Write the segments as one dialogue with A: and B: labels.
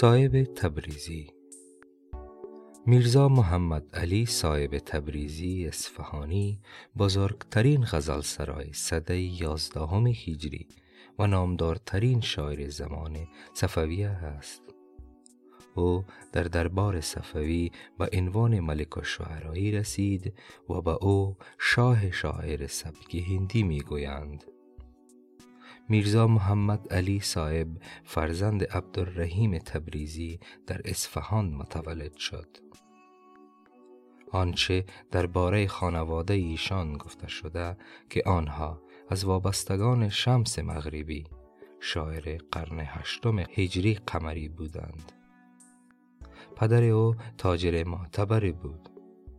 A: صاحب تبریزی میرزا محمد علی صاحب تبریزی اصفهانی بزرگترین غزل سرای صده یازدهم هجری و نامدارترین شاعر زمان صفویه است او در دربار صفوی به عنوان ملک و شعرایی رسید و به او شاه شاعر سبک هندی می گویند. میرزا محمد علی صاحب فرزند عبدالرحیم تبریزی در اصفهان متولد شد. آنچه درباره خانواده ایشان گفته شده که آنها از وابستگان شمس مغربی شاعر قرن هشتم هجری قمری بودند. پدر او تاجر معتبری بود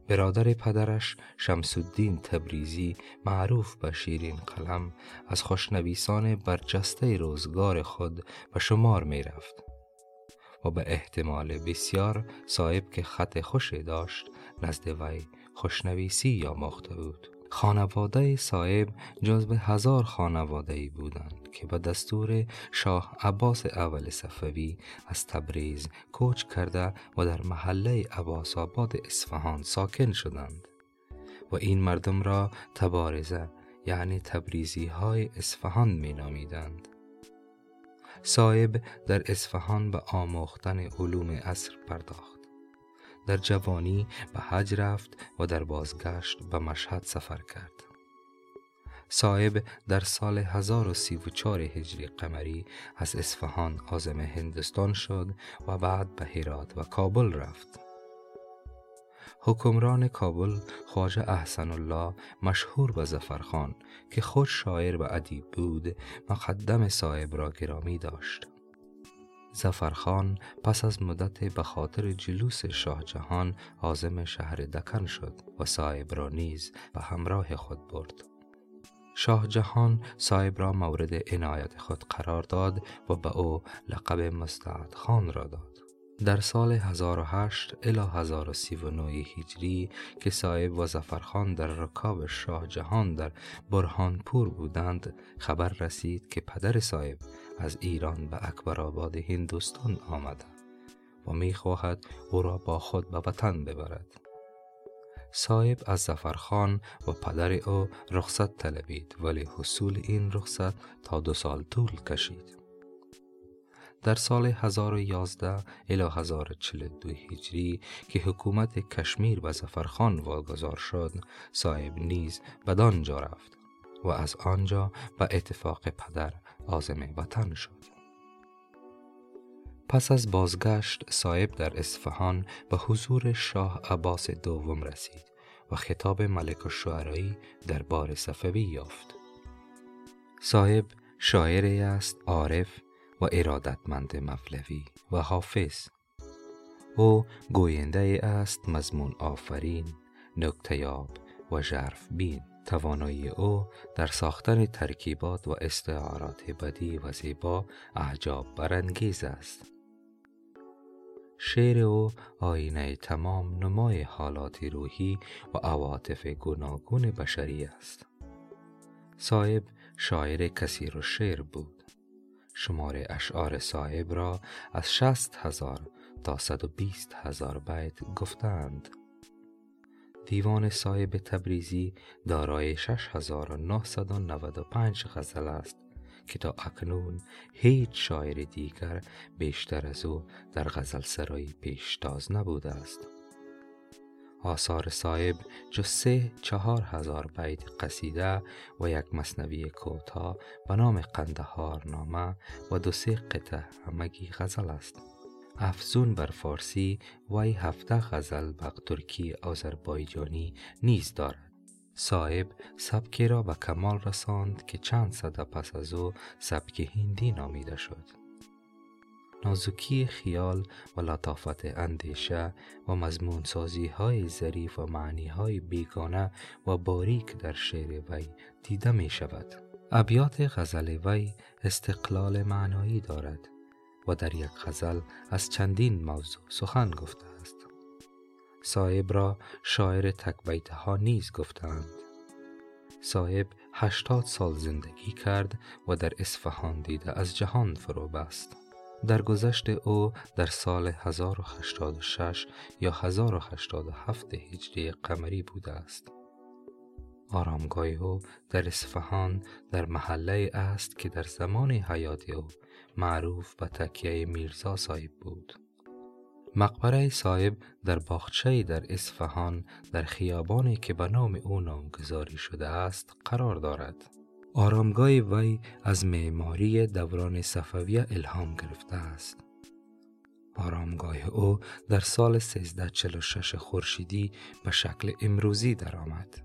A: برادر پدرش شمس الدین تبریزی معروف به شیرین قلم از خوشنویسان برجسته روزگار خود به شمار می رفت و به احتمال بسیار صاحب که خط خوشی داشت نزد وی خوشنویسی یا مخته بود. خانواده صاحب جزو هزار خانواده ای بودند که به دستور شاه عباس اول صفوی از تبریز کوچ کرده و در محله عباس آباد اصفهان ساکن شدند و این مردم را تبارزه یعنی تبریزی های اصفهان می نامیدند. صاحب در اصفهان به آموختن علوم عصر پرداخت. در جوانی به حج رفت و در بازگشت به مشهد سفر کرد. صاحب در سال 1034 هجری قمری از اصفهان عازم هندستان شد و بعد به هرات و کابل رفت. حکمران کابل خواجه احسن الله مشهور به زفرخان که خود شاعر و ادیب بود مقدم صاحب را گرامی داشت. زفرخان پس از مدت به خاطر جلوس شاه جهان عازم شهر دکن شد و صاحب را نیز به همراه خود برد. شاه جهان صاحب را مورد عنایت خود قرار داد و به او لقب مستعد خان را داد. در سال 1008 الی 1039 هجری که صاحب و زفرخان در رکاب شاه جهان در برهانپور بودند خبر رسید که پدر صاحب از ایران به اکبرآباد هندوستان آمده و می خواهد او را با خود به وطن ببرد. صاحب از زفرخان و پدر او رخصت طلبید ولی حصول این رخصت تا دو سال طول کشید. در سال 1011 الی 1042 هجری که حکومت کشمیر به زفرخان واگذار شد صاحب نیز بدانجا رفت و از آنجا به اتفاق پدر عازم وطن شد. پس از بازگشت صاحب در اصفهان به حضور شاه عباس دوم رسید و خطاب ملک الشعرایی در بار صفوی یافت. صاحب شاعری است عارف و ارادتمند مولوی و حافظ. او گوینده است مضمون آفرین نکتیاب و ژرف بین. توانایی او در ساختن ترکیبات و استعارات بدی و زیبا اعجاب برانگیز است. شعر او آینه تمام نمای حالات روحی و عواطف گوناگون بشری است. صاحب شاعر کثیر و شعر بود. شمار اشعار صاحب را از شست هزار تا صد و بیست هزار بیت گفتند. دیوان صاحب تبریزی دارای 6995 غزل است که تا اکنون هیچ شاعر دیگر بیشتر از او در غزل سرایی پیشتاز نبوده است. آثار صاحب جز سه چهار هزار بیت قصیده و یک مصنوی کوتاه به نام قندهار نامه و دو سه قطع همگی غزل است. افزون بر فارسی وی هفته غزل به ترکی آذربایجانی نیز دارد. صاحب سبکی را به کمال رساند که چند صده پس از او سبک هندی نامیده شد. نازکی خیال و لطافت اندیشه و مضمون سازی های ظریف و معنی های بیگانه و باریک در شعر وی دیده می شود. ابیات غزل وی استقلال معنایی دارد و در یک غزل از چندین موضوع سخن گفته است. صاحب را شاعر تکبیت ها نیز گفتند صاحب هشتاد سال زندگی کرد و در اصفهان دیده از جهان فرو بست. در گذشت او در سال 1086 یا 1087 هجری قمری بوده است. آرامگاه او در اصفهان در محله است که در زمان حیات او معروف به تکیه میرزا صاحب بود. مقبره صاحب در باغچه در اصفهان در خیابانی که به نام او نامگذاری شده است قرار دارد. آرامگاه وی از معماری دوران صفویه الهام گرفته است آرامگاه او در سال 1346 خورشیدی به شکل امروزی درآمد.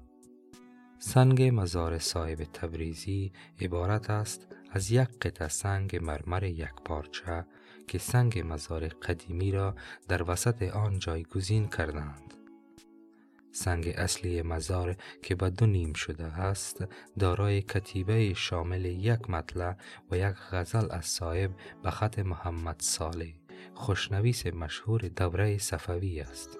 A: سنگ مزار صاحب تبریزی عبارت است از یک قطع سنگ مرمر یک پارچه که سنگ مزار قدیمی را در وسط آن جایگزین کردند. سنگ اصلی مزار که به دو نیم شده است دارای کتیبه شامل یک مطلع و یک غزل از صاحب به خط محمد صالح. خوشنویس مشهور دوره صفوی است.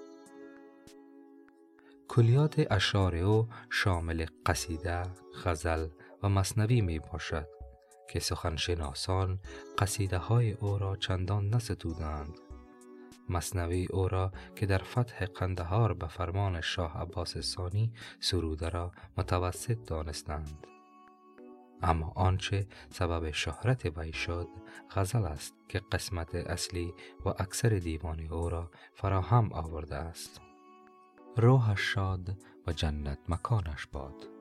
A: کلیات اشعار او شامل قصیده، غزل و مصنوی می باشد که سخنشناسان قصیده های او را چندان نستودند مصنوی او را که در فتح قندهار به فرمان شاه عباس ثانی سروده را متوسط دانستند. اما آنچه سبب شهرت وی شد غزل است که قسمت اصلی و اکثر دیوان او را فراهم آورده است. روحش شاد و جنت مکانش باد.